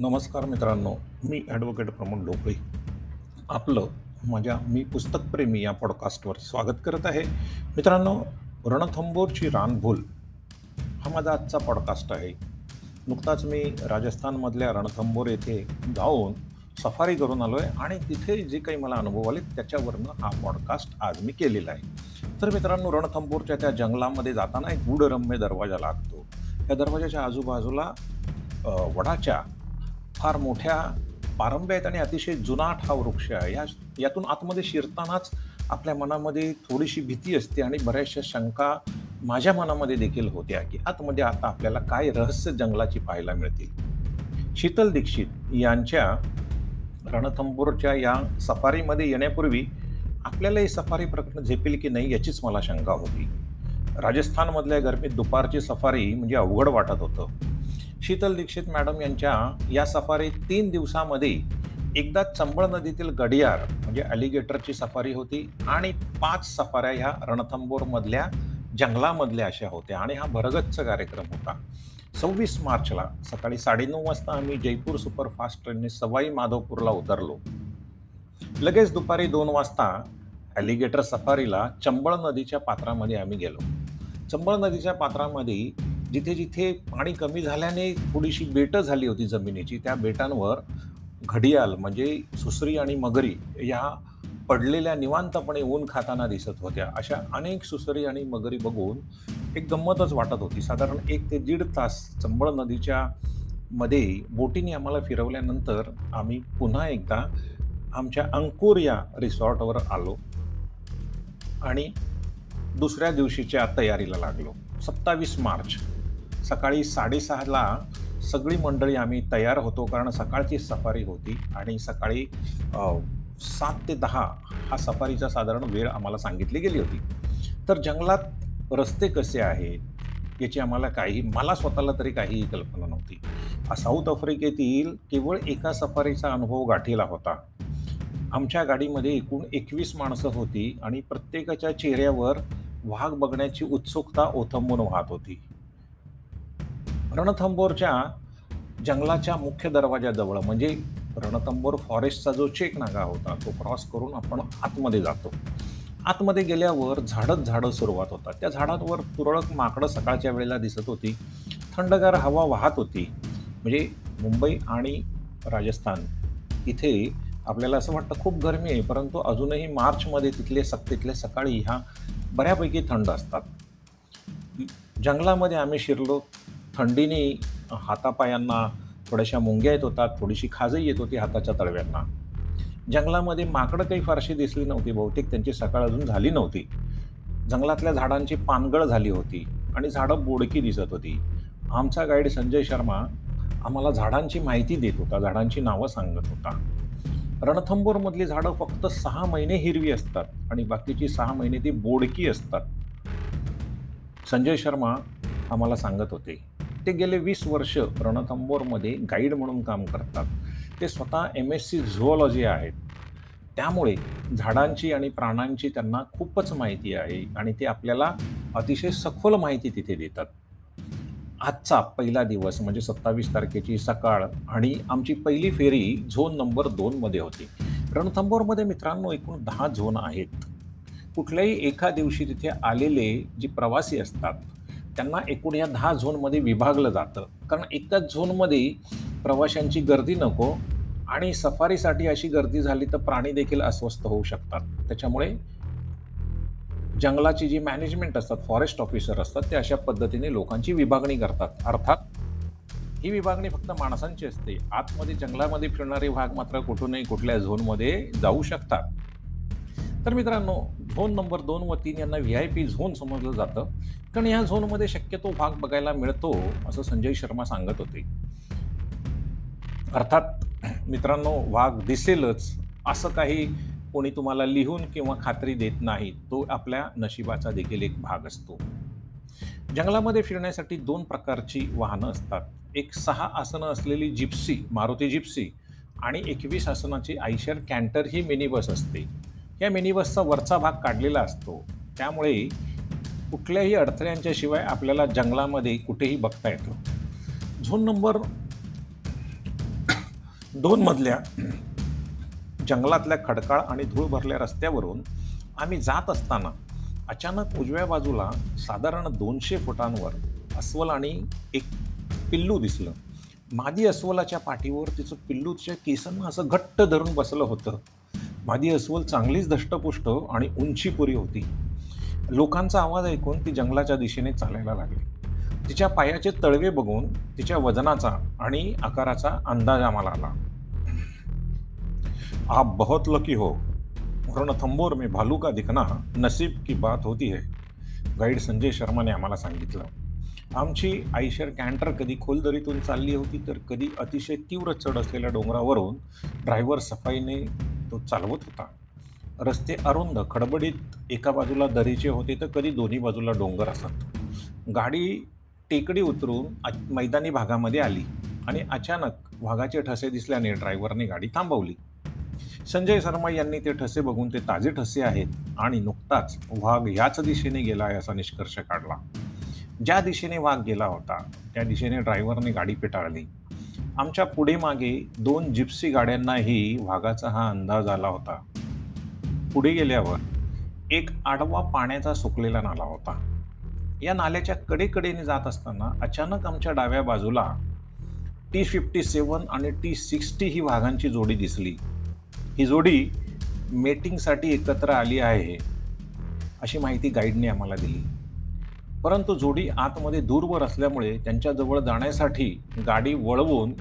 नमस्कार मित्रांनो मी ॲडव्होकेट प्रमोद ढोकळे आपलं माझ्या मी पुस्तकप्रेमी या पॉडकास्टवर स्वागत करत आहे. मित्रांनो रणथंबोरची रानभूल हा माझा आजचा पॉडकास्ट आहे. नुकताच मी राजस्थानमधल्या रणथंबोर येथे जाऊन सफारी करून आलो आहे आणि तिथे जे काही मला अनुभव आले त्याच्यावरनं हा पॉडकास्ट आज मी केलेला आहे. तर मित्रांनो रणथंबोरच्या त्या जंगलामध्ये जाताना एक गूढरम्य दरवाजा लागतो. त्या दरवाजाच्या आजूबाजूला वडाच्या फार मोठ्या पारंब्या आहेत आणि अतिशय जुनाट हा वृक्ष आहे. या यातून आतमध्ये शिरतानाच आपल्या मनामध्ये थोडीशी भीती असते आणि बऱ्याचशा शंका माझ्या मनामध्ये देखील होत्या की आतमध्ये आता आपल्याला काय रहस्य जंगलाची पाहायला मिळतील? शीतल दीक्षित यांच्या रणथंबोरच्या या सफारीमध्ये येण्यापूर्वी आपल्याला ही सफारी प्रकरण झेपेल की नाही याचीच मला शंका होती. राजस्थानमधल्या गरमीत दुपारची सफारी म्हणजे अवघड वाटत होतं. शीतल दीक्षित मॅडम यांच्या या सफारी तीन दिवसामध्ये एकदा चंबळ नदीतील गडियार म्हणजे अलिगेटरची सफारी होती आणि पाच सफाऱ्या ह्या रणथंबोरमधल्या जंगलामधल्या अशा होत्या आणि हा भरगच्च कार्यक्रम होता. सव्वीस मार्चला सकाळी साडेनऊ वाजता आम्ही जयपूर सुपरफास्ट ट्रेनने सवाई माधवपूरला उतरलो. लगेच दुपारी दोन वाजता ॲलिगेटर सफारीला चंबळ नदीच्या पात्रामध्ये आम्ही गेलो. चंबळ नदीच्या पात्रामध्ये जिथे जिथे पाणी कमी झाल्याने थोडीशी बेटं झाली होती जमिनीची त्या बेटांवर घडियाल म्हणजे सुसरी आणि मगरी या पडलेल्या निवांतपणे ऊन खाताना दिसत होत्या. अशा अनेक सुसरी आणि मगरी बघून एक गंमतच वाटत होती. साधारण एक ते दीड तास चंबळ नदीच्या मध्ये बोटीने आम्हाला फिरवल्यानंतर आम्ही पुन्हा एकदा आमच्या अंकुर या रिसॉर्टवर आलो आणि दुसऱ्या दिवशीच्या तयारीला लागलो. सत्तावीस मार्च. सकाळी साडेसहाला सगळी मंडळी आम्ही तयार होतो कारण सकाळची सफारी होती आणि सकाळी सात ते दहा हा सफारीचा साधारण वेळ आम्हाला सांगितली गेली होती. तर जंगलात रस्ते कसे आहेत याची आम्हाला काही मला स्वतःला तरी काहीही कल्पना नव्हती. साऊथ आफ्रिकेतील केवळ एका सफारीचा अनुभव गाठीला होता. आमच्या गाडीमध्ये एकूण एकवीस माणसं होती आणि प्रत्येकाच्या चेहऱ्यावर वाघ बघण्याची उत्सुकता ओथंबून वाहत होती. रणथंबोरच्या जंगलाच्या मुख्य दरवाजाजवळ म्हणजे रणथंबोर फॉरेस्टचा जो चेक नागा होता तो क्रॉस करून आपण आतमध्ये जातो. आतमध्ये गेल्यावर झाडच झाडं सुरुवात होतात. त्या झाडांवर तुरळक माकडं सकाळच्या वेळेला दिसत होती. थंडगार हवा वाहत होती. म्हणजे मुंबई आणि राजस्थान इथे आपल्याला असं वाटतं खूप गरमी आहे परंतु अजूनही मार्चमध्ये तिथले सक तिथले सकाळी ह्या बऱ्यापैकी थंड असतात. जंगलामध्ये आम्ही शिरलो थंडीने हातापायांना थोड्याशा मुंग्या येत होतात थोडीशी खाजही येत होती हाताच्या तळव्यांना. जंगलामध्ये माकडं काही फारशी दिसली नव्हती बहुतेक त्यांची सकाळ अजून झाली नव्हती. जंगलातल्या झाडांची पानगळ झाली होती आणि झाडं बोडकी दिसत होती. आमचा गाईड संजय शर्मा आम्हाला झाडांची माहिती देत होता झाडांची नावं सांगत होता. रणथंबोरमधली झाडं फक्त सहा महिने हिरवी असतात आणि बाकीची सहा महिने ती बोडकी असतात. संजय शर्मा आम्हाला सांगत होते. ते गेले वीस वर्ष रणथंबोरमध्ये गाईड म्हणून काम करतात. ते स्वतः एम एस सी झुओलॉजी आहेत. त्यामुळे झाडांची आणि प्राण्यांची त्यांना खूपच माहिती आहे आणि ते आपल्याला अतिशय सखोल माहिती तिथे देतात. आजचा पहिला दिवस म्हणजे सत्तावीस तारखेची सकाळ आणि आमची पहिली फेरी झोन नंबर दोनमध्ये होती. रणथंबोरमध्ये मित्रांनो एकूण दहा झोन आहेत. कुठल्याही एका दिवशी तिथे आलेले जे प्रवासी असतात त्यांना एकूण या दहा झोनमध्ये विभागलं जातं. कारण एकाच झोनमध्ये प्रवाशांची गर्दी नको आणि सफारीसाठी अशी गर्दी झाली तर प्राणी देखील अस्वस्थ होऊ शकतात. त्याच्यामुळे जंगलाची जी मॅनेजमेंट असतात फॉरेस्ट ऑफिसर असतात ते अशा पद्धतीने लोकांची विभागणी करतात. अर्थात ही विभागणी फक्त माणसांची असते. आतमध्ये जंगलामध्ये फिरणारे वाघ मात्र कुठूनही कुठल्या झोनमध्ये जाऊ शकतात. तर मित्रांनो झोन नंबर दोन व तीन यांना व्ही आय पी झोन समजलं जातं. कारण या झोनमध्ये शक्यतो भाग बघायला मिळतो असं संजय शर्मा सांगत होते. अर्थात मित्रांनो वाघ दिसेलच. असं काही कोणी तुम्हाला लिहून किंवा खात्री देत नाही तो आपल्या नशिबाचा देखील एक भाग असतो. जंगलामध्ये फिरण्यासाठी दोन प्रकारची वाहनं असतात. एक सहा आसनं असलेली जिप्सी मारुती जिप्सी आणि एकवीस आसनाची आयशर कॅन्टर ही मिनी बस असते. या मिनी बसचा वरचा भाग काढलेला असतो. त्यामुळे कुठल्याही अडथळ्यांच्या शिवाय आपल्याला जंगलामध्ये कुठेही बघता येतं. झोन नंबर दोन मधल्या जंगलातल्या खडकाळ आणि धूळ भरल्या रस्त्यावरून आम्ही जात असताना अचानक उजव्या बाजूला साधारण दोनशे फुटांवर अस्वल आणि एक पिल्लू दिसलं. मादी अस्वलाच्या पाठीवर तिचं पिल्लूच्या केसांना असं घट्ट धरून बसलं होतं. मादी अस्वल चांगलीच धष्टपुष्ट आणि उंचीपुरी होती. लोकांचा आवाज ऐकून ती जंगलाच्या दिशेने चालायला लागली. तिच्या पायाचे तळवे बघून तिच्या वजनाचा आणि आकाराचा अंदाज आम्हाला आला. आप बहुत लकी हो. रणथंबोर में भालू का दिखना नसीब की बात होती है. गाईड संजय शर्माने आम्हाला सांगितलं. आमची आयशर कॅन्टर कधी खोलदरीतून चालली होती तर कधी अतिशय तीव्र चढ असलेल्या डोंगरावरून ड्रायव्हर सफाईने तो चालवत होता. रस्ते अरुंद खडबडीत एका बाजूला दरीचे होते तर कधी दोन्ही बाजूला डोंगर असत. गाडी टेकडी उतरून मैदानी भागामध्ये आली आणि अचानक वाघाचे ठसे दिसल्याने ड्रायव्हरने गाडी थांबवली. संजय शर्मा यांनी ते ठसे बघून ते ताजे ठसे आहेत आणि नुकताच वाघ याच दिशेने गेला आहे असा निष्कर्ष काढला. ज्या दिशेने वाघ गेला होता त्या दिशेने ड्रायव्हरने गाडी पेटाळली आमच्या पुढे मागे दोन जिप्सी गाड्यांनाही वाघाचा हा अंदाज आला होता. पुढे गेल्यावर एक आडवा पाण्याचा सुकलेला नाला होता. या नाल्याच्या कडेकडेने जात असताना अचानक आमच्या डाव्या बाजूला टी फिफ्टी सेवन आणि टी सिक्स्टी ही वाघांची जोडी दिसली. ही जोडी मेटिंगसाठी एकत्र आली आहे अशी माहिती गाईडने आम्हाला दिली. परंतु जोडी आतमध्ये दूरवर असल्यामुळे त्यांच्याजवळ जाण्यासाठी गाडी वळवून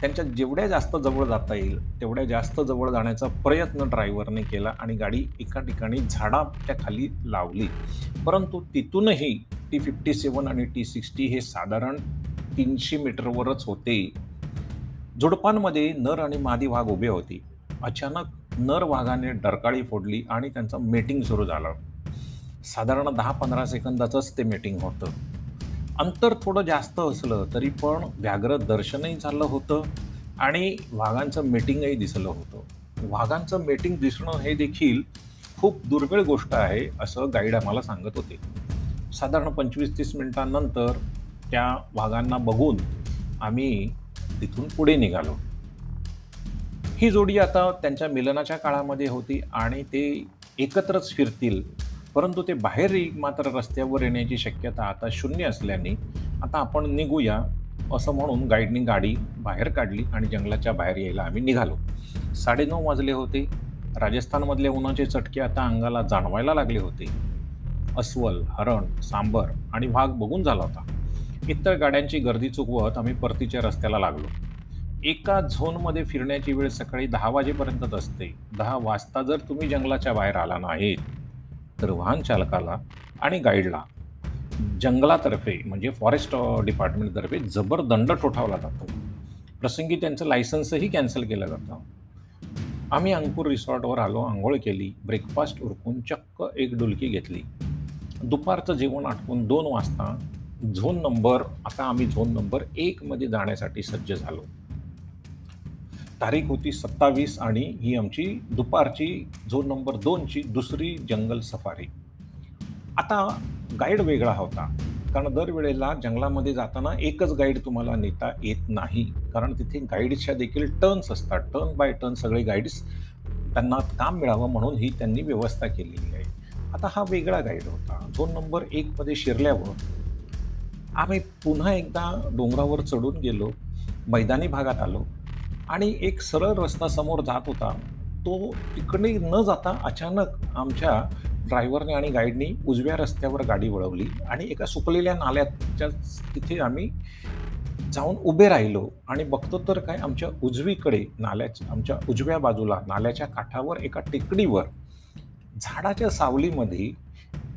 त्यांच्या जेवढ्या जास्त जवळ जाता येईल तेवढ्या जास्त जवळ जाण्याचा प्रयत्न ड्रायव्हरने केला आणि गाडी एका ठिकाणी झाडाच्या खाली लावली. परंतु तिथूनही टी फिफ्टी सेवन आणि टी सिक्स्टी हे साधारण तीनशे मीटरवरच होते. झुडपांमध्ये नर आणि मादी वाघ उभे होते. अचानक नर वाघाने डरकाळी फोडली आणि त्यांचं मेटिंग सुरू झालं. साधारण दहा पंधरा सेकंदाचंच ते मीटिंग होतं. अंतर थोडं जास्त असलं तरी पण व्याघ्र दर्शनही झालं होतं आणि वाघांचं मीटिंगही दिसलं होतं. वाघांचं मीटिंग दिसणं हे देखील खूप दुर्मिळ गोष्ट आहे असं गाईड आम्हाला सांगत होते. साधारण पंचवीस तीस मिनिटांनंतर त्या वाघांना बघून आम्ही तिथून पुढे निघालो. ही जोडी आता त्यांच्या मिलनाच्या काळामध्ये होती आणि ते एकत्रच फिरतील परंतु ते बाहेर मात्र रस्त्यावर येण्याची शक्यता आता शून्य असल्याने आता आपण निघूया असं म्हणून गाईडनी गाडी बाहेर काढली आणि जंगलाच्या बाहेर यायला आम्ही निघालो. साडेनऊ वाजले होते. राजस्थानमधले उन्हाचे चटके आता अंगाला जाणवायला लागले होते. अस्वल हरण सांबर आणि वाघ बघून झाला होता. इतर गाड्यांची गर्दी चुकवत आम्ही परतीच्या रस्त्याला लागलो. एका झोनमध्ये फिरण्याची वेळ सकाळी दहा वाजेपर्यंतच असते. दहा वाजता जर तुम्ही जंगलाच्या बाहेर आला नाहीत तर वाहन चालकाला आणि गाईडला जंगलातर्फे म्हणजे फॉरेस्ट डिपार्टमेंटतर्फे जबर दंड ठोठावला जातो. प्रसंगी त्यांचं लायसन्सही कॅन्सल केलं जातं. आम्ही अंकुर रिसॉर्टवर आलो आंघोळ केली ब्रेकफास्ट उरकून चक्क एक डुलकी घेतली. दुपारचं जेवण आटपून दोन वाजता झोन नंबर आता आम्ही झोन नंबर एकमध्ये जाण्यासाठी सज्ज झालो. तारीख होती सत्तावीस आणि ही आमची दुपारची झोन नंबर दोनची दुसरी जंगल सफारी. आता गाईड वेगळा होता. कारण दरवेळेला जंगलामध्ये जाताना एकच गाईड तुम्हाला नेता येत नाही. कारण तिथे गाईड्सच्या देखील टर्न्स असतात. टर्न बाय टर्न सगळे गाईड्स त्यांना काम मिळावं म्हणून ही त्यांनी व्यवस्था केलेली आहे. आता हा वेगळा गाईड होता. झोन नंबर एकमध्ये शिरल्यावर आम्ही पुन्हा एकदा डोंगरावर चढून गेलो. मैदानी भागात आलो. आणि एक सरळ रस्ता समोर जात होता तो तिकडे न जाता अचानक आमच्या ड्रायव्हरने आणि गाईडनी उजव्या रस्त्यावर गाडी वळवली आणि एका सुकलेल्या नाल्याच्या तिथे आम्ही जाऊन उभे राहिलो. आणि बघतो तर काय आमच्या उजवीकडे नाल्याच्या आमच्या उजव्या बाजूला नाल्याच्या काठावर एका टेकडीवर झाडाच्या सावलीमध्ये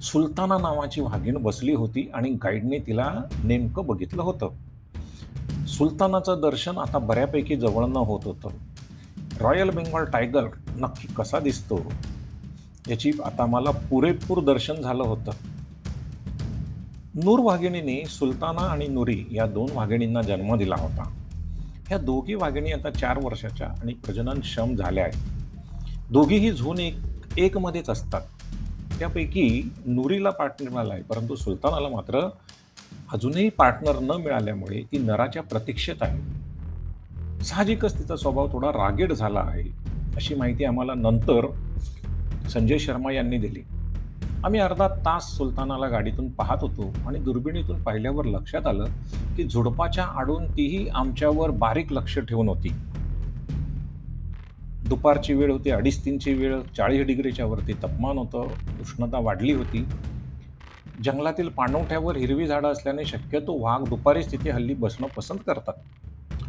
सुलताना नावाची वाघीण बसली होती आणि गाईडने तिला नेमकं बघितलं होतं. सुलतानाचं दर्शन आता बऱ्यापैकी जवळनं होत होतं. रॉयल बेंगॉल टायगर नक्की कसा दिसतो? याची आता मला पुरेपूर दर्शन झालं होतं. नूर वाघिणीने सुलताना आणि नुरी या दोन वाघिणींना जन्म दिला होता. ह्या दोघी वाघिणी आता चार वर्षाच्या आणि प्रजननक्षम झाल्या आहेत. दोघीही झोन एक एकमध्येच असतात. त्यापैकी नुरीला पार्टनर मिळाला आहे परंतु सुलतानाला मात्र अजूनही पार्टनर न मिळाल्यामुळे ती नराच्या प्रतीक्षेत आहे. साहजिकच तिचा स्वभाव थोडा रागेड झाला आहे अशी माहिती आम्हाला नंतर संजय शर्मा यांनी दिली. आम्ही अर्धा तास सुलतानाला गाडीतून पाहत होतो आणि दुर्बिणीतून पाहिल्यावर लक्षात आलं की झुडपाच्या आडून तीही आमच्यावर बारीक लक्ष ठेवून होती. दुपारची वेळ होती अडीच तीनची वेळ चाळीस डिग्रीच्या वरती तापमान होतं उष्णता वाढली होती. जंगलातील पाणवठ्यावर हिरवी झाडं असल्याने शक्यतो वाघ दुपारीच तिथे हल्ली बसणं पसंत करतात.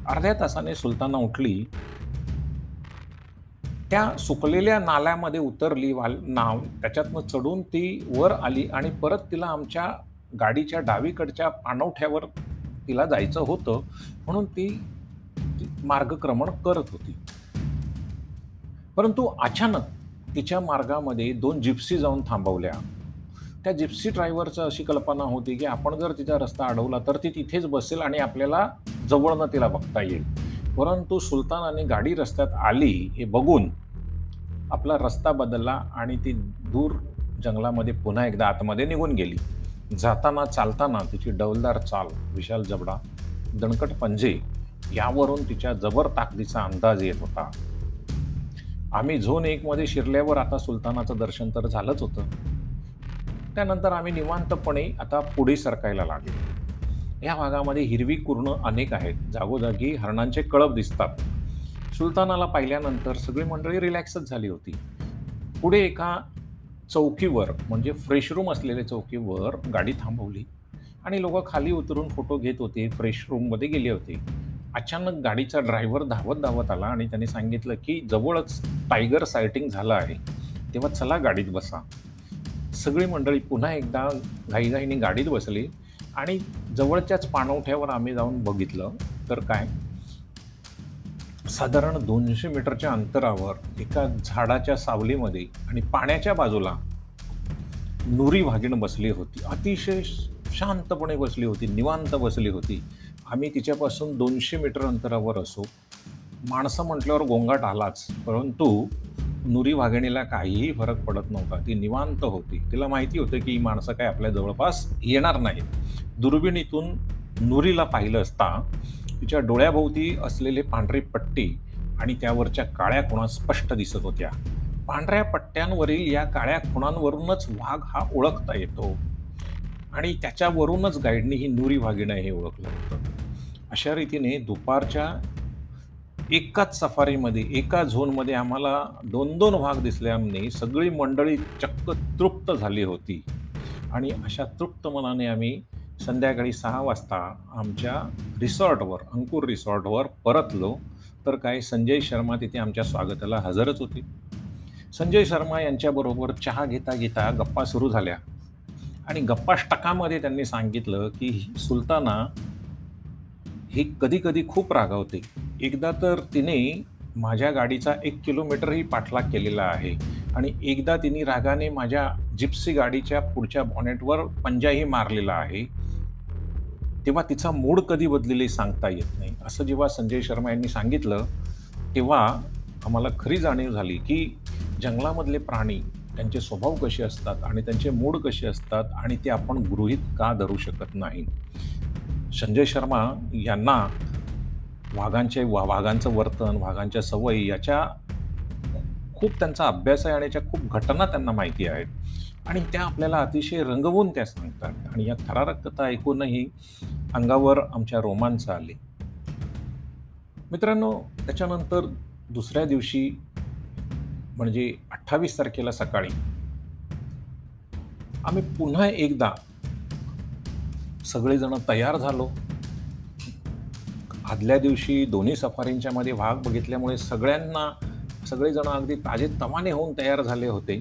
अर्ध्या तासाने सुलताना उठली. त्या सुकलेल्या नाल्यामध्ये उतरली वाल नाव त्याच्यातनं चढून ती वर आली आणि परत तिला आमच्या गाडीच्या डावीकडच्या पाणवठ्यावर तिला जायचं होतं म्हणून ती ती मार्गक्रमण करत होती. परंतु अचानक तिच्या मार्गामध्ये दोन जिप्सी जाऊन थांबवल्या. त्या जिप्सी ड्रायव्हरचं अशी कल्पना होती की आपण जर तिचा रस्ता अडवला तर ती तिथेच बसेल आणि आपल्याला जवळनं तिला बघता येईल. परंतु सुलतानाने गाडी रस्त्यात आली हे बघून आपला रस्ता बदलला आणि ती दूर जंगलामध्ये पुन्हा एकदा आतमध्ये निघून गेली. जाताना चालताना तिची डौलदार चाल विशाल जबडा दणकट पंजे यावरून तिच्या जबर ताकदीचा अंदाज येत होता. आम्ही झोन एकमध्ये शिरल्यावर आता सुलतानाचं दर्शन तर झालंच होतं. त्यानंतर आम्ही निवांतपणे आता पुढे सरकायला लागलो. या भागामध्ये हिरवी कुर्ण अनेक आहेत. जागोजागी हरणांचे कळप दिसतात. सुलतानाला पाहिल्यानंतर सगळी मंडळी रिलॅक्सच झाली होती. पुढे एका चौकीवर म्हणजे फ्रेश रूम असलेल्या चौकीवर गाडी थांबवली आणि लोक खाली उतरून फोटो घेत होते फ्रेश रूममध्ये गेले होते. अचानक गाडीचा ड्रायव्हर धावत धावत आला आणि त्याने सांगितलं की जवळच टायगर सायटिंग झालं आहे. तेव्हा चला गाडीत बसा. सगळी मंडळी पुन्हा एकदा घाईघाईने गाडीत बसली आणि जवळच्याच पाणवठ्यावर आम्ही जाऊन बघितलं तर काय? साधारण दोनशे मीटरच्या अंतरावर एका झाडाच्या सावलीमध्ये आणि पाण्याच्या बाजूला नुरी भागीण बसली होती. अतिशय शांतपणे बसली होती निवांत बसली होती. आम्ही तिच्यापासून दोनशे मीटर अंतरावर असो. माणसं म्हटल्यावर गोंगाट आलाच परंतु नुरी वाघिणीला काहीही फरक पडत नव्हता. ती निवांत होती. तिला माहिती होतं की ही माणसं काय आपल्या जवळपास येणार नाहीत. दुर्बिणीतून नुरीला पाहिलं असता तिच्या डोळ्याभोवती असलेले पांढरी पट्टी आणि त्यावरच्या काळ्या खुणा स्पष्ट दिसत होत्या. पांढऱ्या पट्ट्यांवरील या काळ्या खुणांवरूनच वाघ हा ओळखता येतो. आणि त्याच्यावरूनच गाईडनी ही नुरी वाघिणं हे ओळखलं होतं. अशा रीतीने दुपारच्या एकाच सफारीमध्ये एका झोनमध्ये आम्हाला दोन दोन भाग दिसल्याने सगळी मंडळी चक्क तृप्त झाली होती. आणि अशा तृप्त मनाने आम्ही संध्याकाळी सहा वाजता आमच्या रिसॉर्टवर अंकुर रिसॉर्टवर परतलो. तर काय संजय शर्मा तिथे आमच्या स्वागताला हजरच होते. संजय शर्मा यांच्याबरोबर चहा घेता घेता गप्पा सुरू झाल्या. आणि गप्पा स्टकामध्ये त्यांनी सांगितलं की सुलताना ही कधी कधी खूप रागावते. एकदा तर तिने माझ्या गाडीचा एक किलोमीटरही पाठलाग केलेला आहे. आणि एकदा तिने रागाने माझ्या जिप्सी गाडीच्या पुढच्या बॉनेटवर पंजाही मारलेला आहे. तेव्हा तिचा मूड कधी बदलेली सांगता येत नाही. असं जेव्हा संजय शर्मा यांनी सांगितलं तेव्हा आम्हाला खरी जाणीव झाली की जंगलामधले प्राणी त्यांचे स्वभाव कसे असतात आणि त्यांचे मूड कसे असतात आणि ते आपण गृहीत का धरू शकत नाही? संजय शर्मा यांना वाघांचे वा वाघांचं वर्तन वाघांच्या सवयी याच्या खूप त्यांचा अभ्यास आहे आणि याच्या खूप घटना त्यांना माहिती आहेत. आणि त्या आपल्याला अतिशय रंगवून त्या सांगतात. आणि या थरारक कथा ऐकूनही अंगावर आमच्या रोमांच आले. मित्रांनो त्याच्यानंतर दुसऱ्या दिवशी म्हणजे अठ्ठावीस तारखेला सकाळी आम्ही पुन्हा एकदा सगळेजण तयार झालो. आदल्या दिवशी दोन्ही सफारींच्या मध्ये भाग बघितल्यामुळे सगळ्यांना सगळेजण अगदी ताजे तमाने होऊन तयार झाले होते.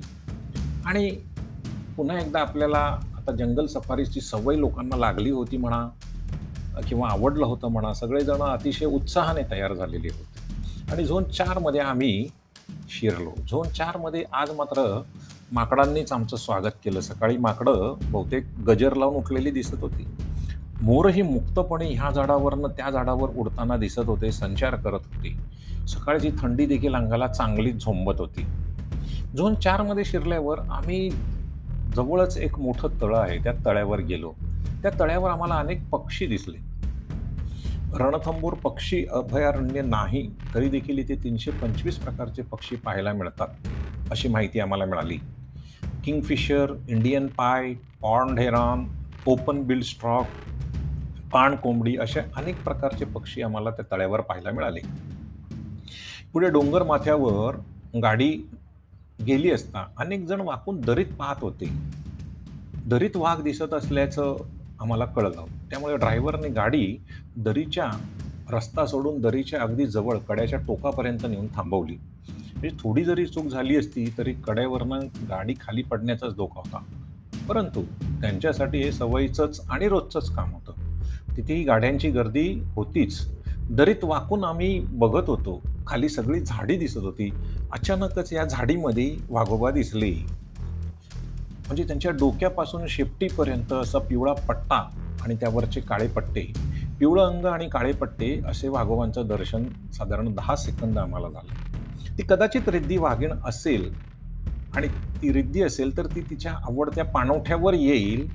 आणि पुन्हा एकदा आपल्याला आता जंगल सफारीची सवय लोकांना लागली होती म्हणा किंवा आवडलं होतं म्हणा सगळेजण अतिशय उत्साहाने तयार झालेले होते. आणि झोन चारमध्ये आम्ही शिरलो. झोन चारमध्ये आज मात्र माकडांनीच आमचं स्वागत केलं. सकाळी माकडं बहुतेक गजर लावून उठलेली दिसत होती. मोरही मुक्तपणे ह्या झाडावरनं त्या झाडावर उडताना दिसत होते संचार करत होते. सकाळची थंडी देखील अंगाला चांगलीच झोंबत होती. झोन चारमध्ये शिरल्यावर आम्ही जवळच एक मोठं तळं आहे त्या तळ्यावर गेलो. त्या तळ्यावर आम्हाला अनेक पक्षी दिसले. रणथंबोर पक्षी अभयारण्य नाही तरी देखील इथे तीनशे पंचवीस प्रकारचे पक्षी पाहायला मिळतात अशी माहिती आम्हाला मिळाली. किंगफिशर इंडियन पाय pond heron open billed stork पाण कोंबडी असे अनेक प्रकारचे पक्षी आम्हाला त्या तळ्यावर पाहायला मिळाले. पुढे डोंगर माथ्यावर गाडी गेली असता अनेक जण वाकून दरीत पाहत होते. दरीत वाघ दिसत असल्याचं आम्हाला कळलं. त्यामुळे ड्रायव्हरने गाडी दरीच्या रस्ता सोडून दरीच्या अगदी जवळ कड्याच्या टोकापर्यंत नेऊन थांबवली. म्हणजे थोडी जरी चूक झाली असती तरी कड्यावरनं गाडी खाली पडण्याचाच धोका होता. परंतु त्यांच्यासाठी हे सवयीचंच आणि रोजचंच काम होतं. तिथेही गाड्यांची गर्दी होतीच. दरीत वाकून आम्ही बघत होतो. खाली सगळी झाडी दिसत होती. अचानकच या झाडीमध्ये वाघोबा दिसले. म्हणजे त्यांच्या डोक्यापासून शेपटीपर्यंत असा पिवळा पट्टा आणि त्यावरचे काळे पट्टे. पिवळं अंग आणि काळे पट्टे असे वाघोबांचं दर्शन साधारण दहा सेकंद आम्हाला झालं. ती कदाचित रिद्धी वाघीण असेल आणि ती रिद्धी असेल तर ती तिच्या आवडत्या पाणवठ्यावर येईल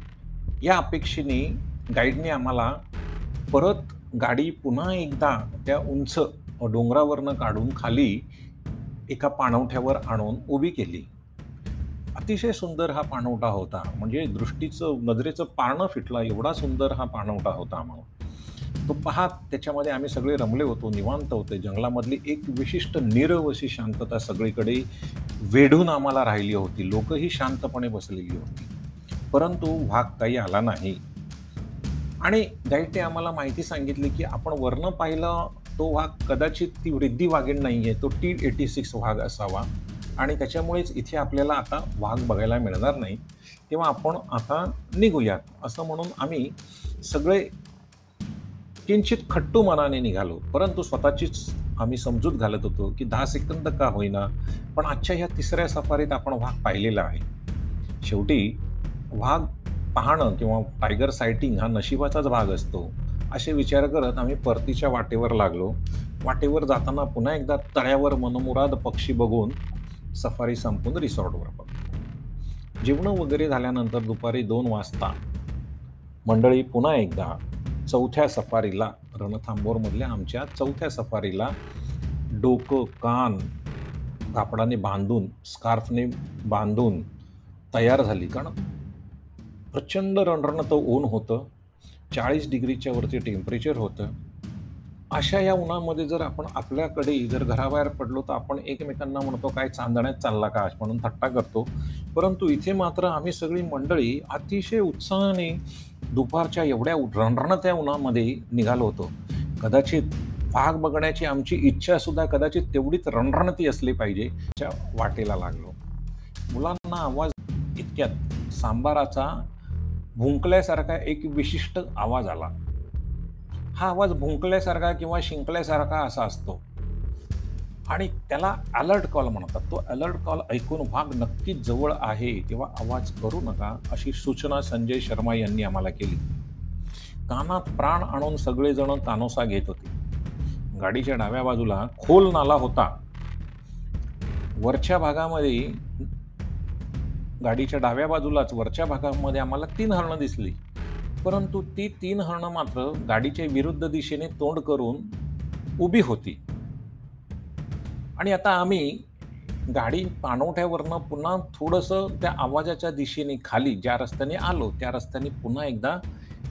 या अपेक्षेने गाईडने आम्हाला परत गाडी पुन्हा एकदा त्या उंच डोंगरावरनं काढून खाली एका पाणवठ्यावर आणून उभी केली. अतिशय सुंदर हा पाणवठा होता. म्हणजे दृष्टीचं नजरेचं पारणं फिटला एवढा सुंदर हा पाणवठा होता आम्हाला. तो पाहात त्याच्यामध्ये आम्ही सगळे रमले होतो निवांत होते. जंगलामधली एक विशिष्ट नीरव अशी शांतता सगळीकडे वेढून आम्हाला राहिली होती. लोकही शांतपणे बसलेली होती. परंतु वाघ काही आला नाही. आणि गाईडने आम्हाला माहिती सांगितली की आपण वर्ण पाहिलं तो वाघ कदाचित ती वृद्धी वाघीण नाही आहे तो टी एटी सिक्स वाघ असावा. आणि त्याच्यामुळेच इथे आपल्याला आता वाघ बघायला मिळणार नाही. तेव्हा आपण आता निघूयात. असं म्हणून आम्ही सगळे किंचित खट्टू मनाने निघालो. परंतु स्वतःचीच आम्ही समजूत घालत होतो की दहा सेकंद का होईना पण आजच्या ह्या तिसऱ्या सफारीत आपण वाघ पाहिलेला आहे. शेवटी वाघ पाहणं किंवा टायगर सायटिंग हा नशिबाचाच भाग असतो असे विचार करत आम्ही परतीच्या वाटेवर लागलो. वाटेवर जाताना पुन्हा एकदा तळ्यावर मनमुराद पक्षी बघून सफारी संपून रिसॉर्टवर पडतो जेवणं वगैरे झाल्यानंतर दुपारी दोन वाजता मंडळी पुन्हा एकदा चौथ्या सफारीला रणथांबोरमधल्या आमच्या चौथ्या सफारीला डोकं कान कापडाने बांधून स्कार्फने बांधून तयार झाली. कारण प्रचंड रणरणतं ऊन होतं चाळीस डिग्रीच्या वरती टेम्परेचर होतं. अशा या उन्हामध्ये जर आपण आपल्याकडे जर घराबाहेर पडलो तर आपण एकमेकांना म्हणतो काय चांदण्यात चालला का? म्हणून थट्टा करतो. परंतु इथे मात्र आम्ही सगळी मंडळी अतिशय उत्साहाने दुपारच्या एवढ्या रणरणत्या उन्हामध्ये निघालो होतो. कदाचित भाग बघण्याची आमची इच्छासुद्धा कदाचित तेवढीच रणरणती असली पाहिजे च्या वाटेला लागलो. मुलांना आवाज इतक्यात सांबाराचा भुंकल्यासारखा एक विशिष्ट आवाज आला. हा आवाज भुंकल्यासारखा किंवा शिंकल्यासारखा असा असतो. आणि त्याला अलर्ट कॉल म्हणतात. तो अलर्ट कॉल ऐकून वाघ नक्कीच जवळ आहे किंवा आवाज करू नका अशी सूचना संजय शर्मा यांनी आम्हाला केली. कानात प्राण आणून सगळेजण कानोसा घेत होते. गाडीच्या डाव्या बाजूला खोल नाला होता. वरच्या भागामध्ये गाडीच्या डाव्या बाजूलाच वरच्या भागामध्ये आम्हाला तीन हरणं दिसली. परंतु ती तीन हरणं मात्र गाडीच्या विरुद्ध दिशेने तोंड करून उभी होती. आणि आता आम्ही गाडी पाणवठ्यावरनं पुन्हा थोडंसं त्या आवाजाच्या दिशेने खाली ज्या रस्त्याने आलो त्या रस्त्याने पुन्हा एकदा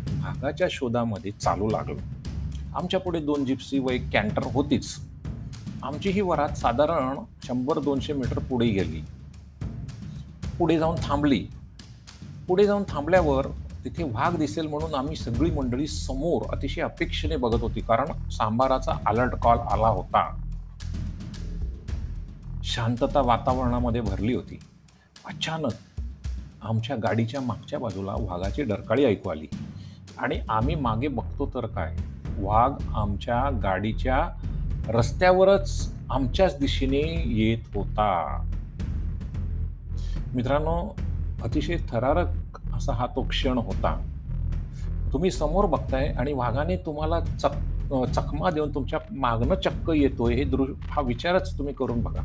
भागाच्या शोधामध्ये चालू लागलो. आमच्या पुढे दोन जिप्सी व एक कॅन्टर होतीच. आमची ही वरात साधारण शंभर दोनशे मीटर पुढे गेली. पुढे जाऊन थांबली. पुढे जाऊन थांबल्यावर तिथे वाघ दिसेल म्हणून आम्ही सगळी मंडळी समोर अतिशय अपेक्षेने बघत होती कारण सांबाराचा अलर्ट कॉल आला होता. शांतता वातावरणामध्ये भरली होती. अचानक आमच्या गाडीच्या मागच्या बाजूला वाघाची डरकाळी ऐकू आली. आणि आम्ही मागे बघतो तर काय? वाघ आमच्या गाडीच्या रस्त्यावरच आमच्याच दिशेने येत होता. मित्रांनो अतिशय थरारक असा हा तो क्षण होता. तुम्ही समोर बघताय आणि वाघाने तुम्हाला चक चकमा देऊन तुमच्या मागणं चक्क येतोय हे दृ हा विचारच तुम्ही करून बघा.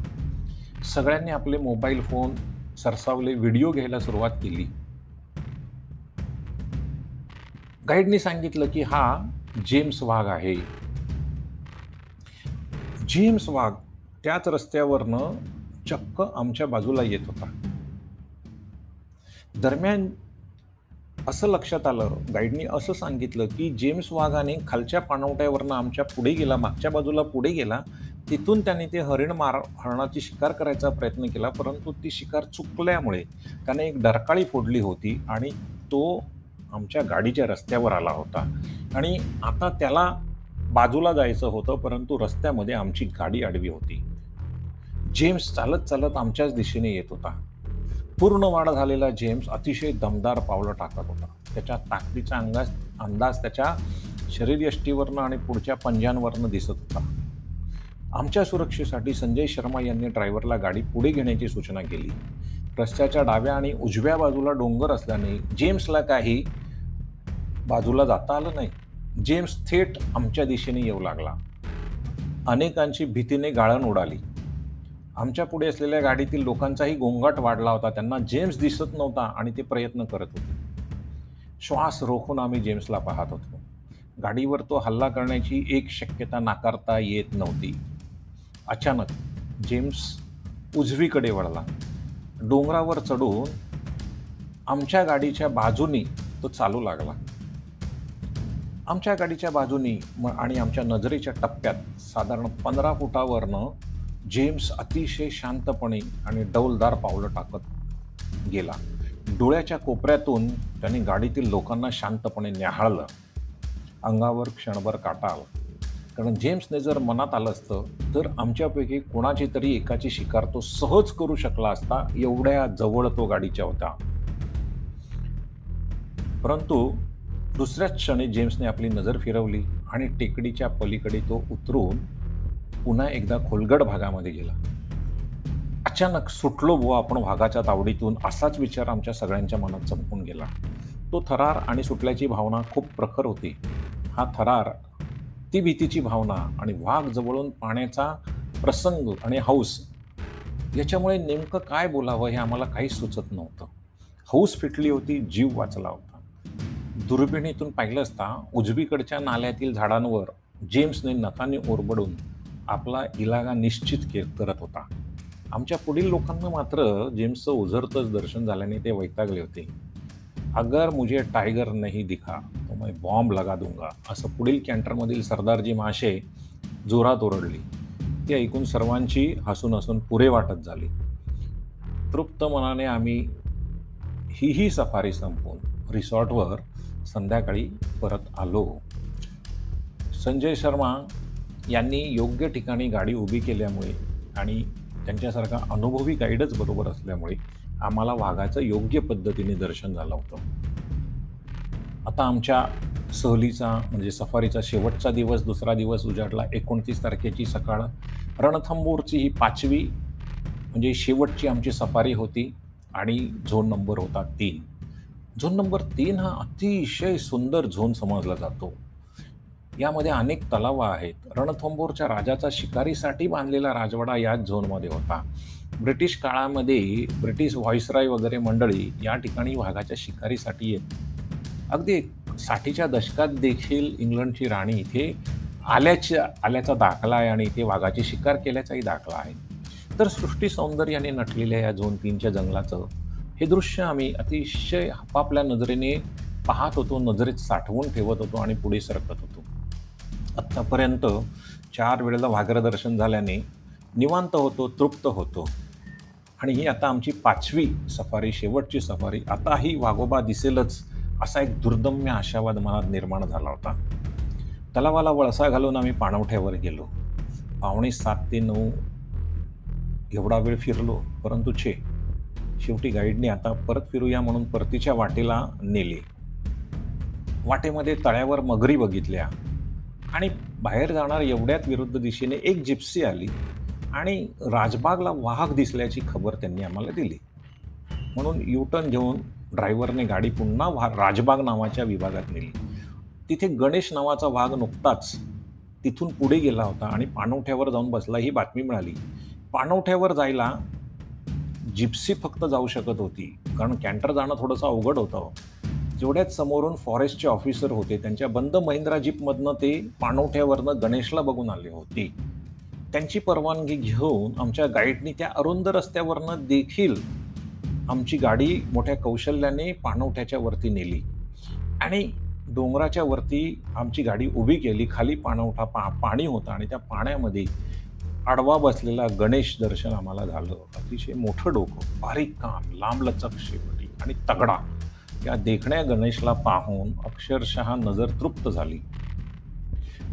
सगळ्यांनी आपले मोबाईल फोन सरसावले व्हिडिओ घ्यायला सुरुवात केली. गाईडनी सांगितलं की हा जेम्स वाघ आहे. जेम्स वाघ त्याच रस्त्यावरनं चक्क आमच्या बाजूला येत होता. दरम्यान असं लक्षात आलं गाईडनी असं सांगितलं की जेम्स वाघाने खालच्या पाणवट्यावरनं आमच्या पुढे गेला मागच्या बाजूला पुढे गेला तिथून त्याने ते हरिण मार हरणाची शिकार करायचा प्रयत्न केला परंतु ती शिकार चुकल्यामुळे त्याने एक डरकाळी फोडली होती आणि तो आमच्या गाडीच्या रस्त्यावर आला होता. आणि आता त्याला बाजूला जायचं होतं परंतु रस्त्यामध्ये आमची गाडी आडवी होती. जेम्स चालत चालत आमच्याच दिशेने येत होता. पूर्ण वाढ झालेला जेम्स अतिशय दमदार पावलं टाकत होता. त्याच्या ताकदीचा अंदाज अंदाज त्याच्या शरीरयष्टीवरनं आणि पुढच्या पंजांवरनं दिसत होता. आमच्या सुरक्षेसाठी संजय शर्मा यांनी ड्रायव्हरला गाडी पुढे घेण्याची सूचना केली. रस्त्याच्या डाव्या आणि उजव्या बाजूला डोंगर असल्याने जेम्सला काही बाजूला जाता आलं नाही. जेम्स थेट आमच्या दिशेने येऊ लागला. अनेकांची भीतीने गाळण उडाली. आमच्या पुढे असलेल्या गाडीतील लोकांचाही गोंगाट वाढला होता. त्यांना जेम्स दिसत नव्हता आणि ते प्रयत्न करत होते. श्वास रोखून आम्ही जेम्सला पाहत होतो. गाडीवर तो हल्ला करण्याची एक शक्यता नाकारता येत नव्हती. अचानक जेम्स उजवीकडे वळला. डोंगरावर चढून आमच्या गाडीच्या बाजूनी तो चालू लागला. आमच्या गाडीच्या बाजूनी आणि आमच्या नजरेच्या टप्प्यात साधारण पंधरा फुटावरनं जेम्स अतिशय शांतपणे आणि डौलदार पावलं टाकत गेला. डोळ्याच्या कोपऱ्यातून त्याने गाडीतील लोकांना शांतपणे न्याहाळलं. अंगावर क्षणभर काटा आला. कारण जेम्सने जर मनात आलं असतं तर आमच्यापैकी कोणाची तरी एकाची शिकार तो सहज करू शकला असता एवढ्या जवळ तो गाडीच्या होता. परंतु दुसऱ्याच क्षणी जेम्सने आपली नजर फिरवली आणि टेकडीच्या पलीकडे तो उतरून पुन्हा एकदा खोलगड भागामध्ये गेला. अचानक सुटलो बुवा आपण वाघाच्या तावडीतून असाच विचार आमच्या सगळ्यांच्या मनात चमकून गेला. तो थरार आणि सुटल्याची भावना खूप प्रखर होती. हा थरार ती भीतीची भावना आणि वाघ जवळून पाण्याचा प्रसंग आणि हौस याच्यामुळे नेमकं काय बोलावं हे आम्हाला काहीच सुचत नव्हतं. हौस फिटली होती जीव वाचला होता. दुर्बिणीतून पाहिलं असता उजवीकडच्या नाल्यातील झाडांवर जेम्सने नकाने ओरबडून आपला इलागा निश्चित के करत होता. आमच्या पुढील लोकांना मात्र जेम्सचं उझरतच दर्शन झाल्याने ते वैतागले होते. अगर मुझे टायगर नाही दिखा तो मैं बॉम्ब लगा दूंगा असं पुढील कॅन्टरमधील सरदारजी माशे जोरात ओरडली. ते ऐकून सर्वांची हसून हसून पुरे वाटत झाली. तृप्त मनाने आम्ही ही ही सफारी संपवून रिसॉर्टवर संध्याकाळी परत आलो. संजय शर्मा यांनी योग्य ठिकाणी गाडी उभी केल्यामुळे आणि त्यांच्यासारखा अनुभवी गाईडच बरोबर असल्यामुळे आम्हाला वाघाचं योग्य पद्धतीने दर्शन झालं होतं. आता आमच्या सहलीचा म्हणजे सफारीचा शेवटचा दिवस दुसरा दिवस उजाडला. एकोणतीस तारखेची सकाळ. रणथंबोरची ही पाचवी म्हणजे शेवटची आमची सफारी होती आणि झोन नंबर होता तीन. झोन नंबर तीन हा अतिशय सुंदर झोन समजला जातो. यामध्ये अनेक तलाव आहेत. रणथंबोरच्या राजाचा शिकारीसाठी बांधलेला राजवाडा याच झोनमध्ये होता. ब्रिटिश काळामध्ये ब्रिटिश व्हॉइसराय वगैरे मंडळी या ठिकाणी वाघाच्या शिकारीसाठी येत. अगदी साठीच्या दशकात देखील इंग्लंडची राणी इथे आल्याच्या आल्याचा दाखला आहे आणि इथे वाघाची शिकार केल्याचाही दाखला आहे. तर सृष्टी सौंदर्याने नटलेल्या या झोन तीनच्या जंगलाचं हे दृश्य आम्ही अतिशय आपापल्या नजरेने पाहत होतो नजरेत साठवून ठेवत होतो आणि पुढे सरकत होतो. आत्तापर्यंत चार वेळेला वाघर दर्शन झाल्याने निवांत होतो तृप्त होतो. आणि ही आता आमची पाचवी सफारी शेवटची सफारी. आता ही वाघोबा दिसेलच असा एक दुर्दम्य आशावाद मनात निर्माण झाला होता. तलावाला वळसा घालून आम्ही पाणवठ्यावर गेलो. पावणे सात ते नऊ एवढा वेळ फिरलो परंतु छे. शेवटी गाईडने आता परत फिरूया म्हणून परतीच्या वाटेला नेले. वाटेमध्ये तळ्यावर मगरी बघितल्या. आणि बाहेर जाणार एवढ्यात विरुद्ध दिशेने एक जिप्सी आली आणि राजबागला वाहक दिसल्याची खबर त्यांनी आम्हाला दिली. म्हणून यूटर्न घेऊन ड्रायव्हरने गाडी पुन्हा वा राजबाग नावाच्या विभागात नेली. तिथे गणेश नावाचा वाघ नुकताच तिथून पुढे गेला होता आणि पाणवठ्यावर जाऊन बसला ही बातमी मिळाली. पाणवठ्यावर जायला जिप्सी फक्त जाऊ शकत होती कारण कॅन्टर जाणं थोडंसं अवघड होतं. जेवढ्याच समोरून फॉरेस्टचे ऑफिसर होते. त्यांच्या बंद महिंद्रा जीपमधनं ते पाणवठ्यावरनं गणेशला बघून आले होते. त्यांची परवानगी घेऊन आमच्या गाईडनी त्या अरुंद रस्त्यावरनं देखील आमची गाडी मोठ्या कौशल्याने पाणवठ्याच्या वरती नेली. आणि डोंगराच्या वरती आमची गाडी उभी केली. खाली पाणवठा पा पाणी होता आणि त्या पाण्यामध्ये आडवा बसलेला गणेश दर्शन आम्हाला झालं. अतिशय मोठं डोकं. बारीक काम लांबलचक शेवटी आणि तगडा. या देखण्या गणेशला पाहून अक्षरशः नजर तृप्त झाली.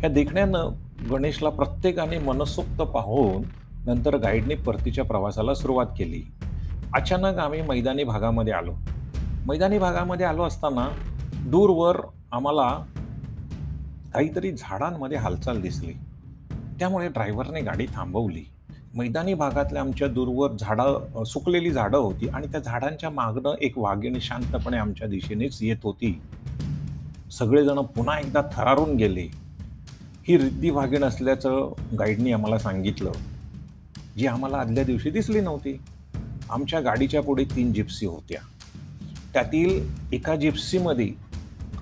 या देखण्यानं गणेशला प्रत्येकाने मनसोक्त पाहून नंतर गाईडने परतीच्या प्रवासाला सुरुवात केली. अचानक आम्ही मैदानी भागामध्ये आलो. मैदानी भागामध्ये आलो असताना दूरवर आम्हाला काहीतरी झाडांमध्ये हालचाल दिसली. त्यामुळे ड्रायव्हरने गाडी थांबवली. मैदानी भागातल्या आमच्या दूरवर झाडं सुकलेली झाडं होती आणि त्या झाडांच्या मागणं एक वाघिणी शांतपणे आमच्या दिशेनेच येत होती. सगळेजण पुन्हा एकदा थरारून गेले. ही रिद्धी वाघीण असल्याचं गाईडनी आम्हाला सांगितलं जी आम्हाला आदल्या दिवशी दिसली नव्हती. आमच्या गाडीच्या पुढे तीन जिप्सी होत्या. त्यातील एका जिप्सीमध्ये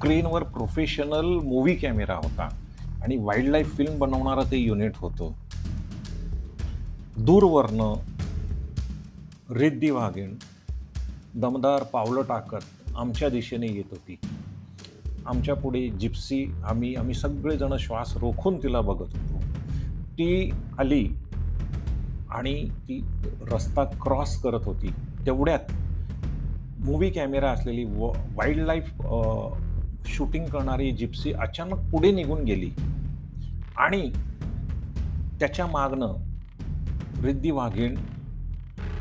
क्रेनवर प्रोफेशनल मूव्ही कॅमेरा होता आणि वाईल्ड लाईफ फिल्म बनवणारं ते युनिट होतं. दूरवरनं रिद्धी वाघीण दमदार पावलं टाकत आमच्या दिशेने येत होती. आमच्या पुढे जिप्सी आम्ही आम्ही सगळेजण श्वास रोखून तिला बघत होतो. ती आली आणि ती रस्ता क्रॉस करत होती. तेवढ्यात मूवी कॅमेरा असलेली व वाईल्ड लाईफ शूटिंग करणारी जिप्सी अचानक पुढे निघून गेली आणि त्याच्या मागनं रिद्धी वाघीण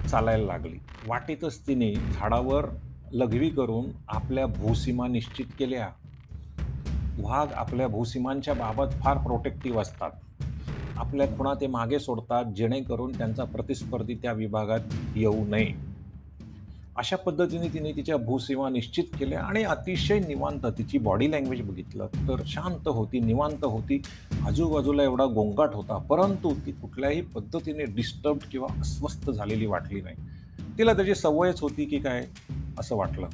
चालायला लागली. वाटेतच तिने झाडावर लघवी करून आपल्या भूसीमा निश्चित केल्या. वाघ आपल्या भूसीमांच्या बाबत फार प्रोटेक्टिव्ह असतात. आपल्या खुणा ते मागे सोडतात जेणेकरून त्यांचा प्रतिस्पर्धी त्या विभागात येऊ नये. अशा पद्धतीने तिने तिच्या भूसीमा निश्चित केल्या आणि अतिशय निवांत तिची बॉडी लँग्वेज बघितलं. तर शांत होती निवांत होती. आजूबाजूला एवढा गोंगाट होता परंतु ती कुठल्याही पद्धतीने डिस्टर्ब किंवा अस्वस्थ झालेली वाटली नाही. तिला त्याची सवयच होती की काय असं वाटलं.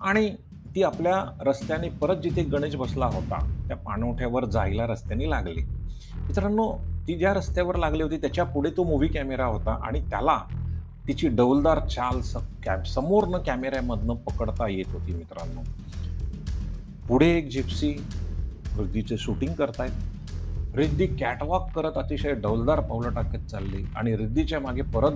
आणि ती आपल्या रस्त्याने परत जिथे गणेश बसला होता त्या पाणवठ्यावर जायला रस्त्याने लागली. मित्रांनो ती ज्या रस्त्यावर लागली होती त्याच्या पुढे तो मूव्ही कॅमेरा होता आणि त्याला तिची डौलदार चाल कॅम समोरनं कॅमेऱ्यामधनं पकडता येत होती मित्रांनो. पुढे एक जिप्सी रिद्धीचे शूटिंग करतायत. रिद्धी कॅटवॉक करत अतिशय डौलदार पावलं टाकत चालली आणि रिद्धीच्या मागे परत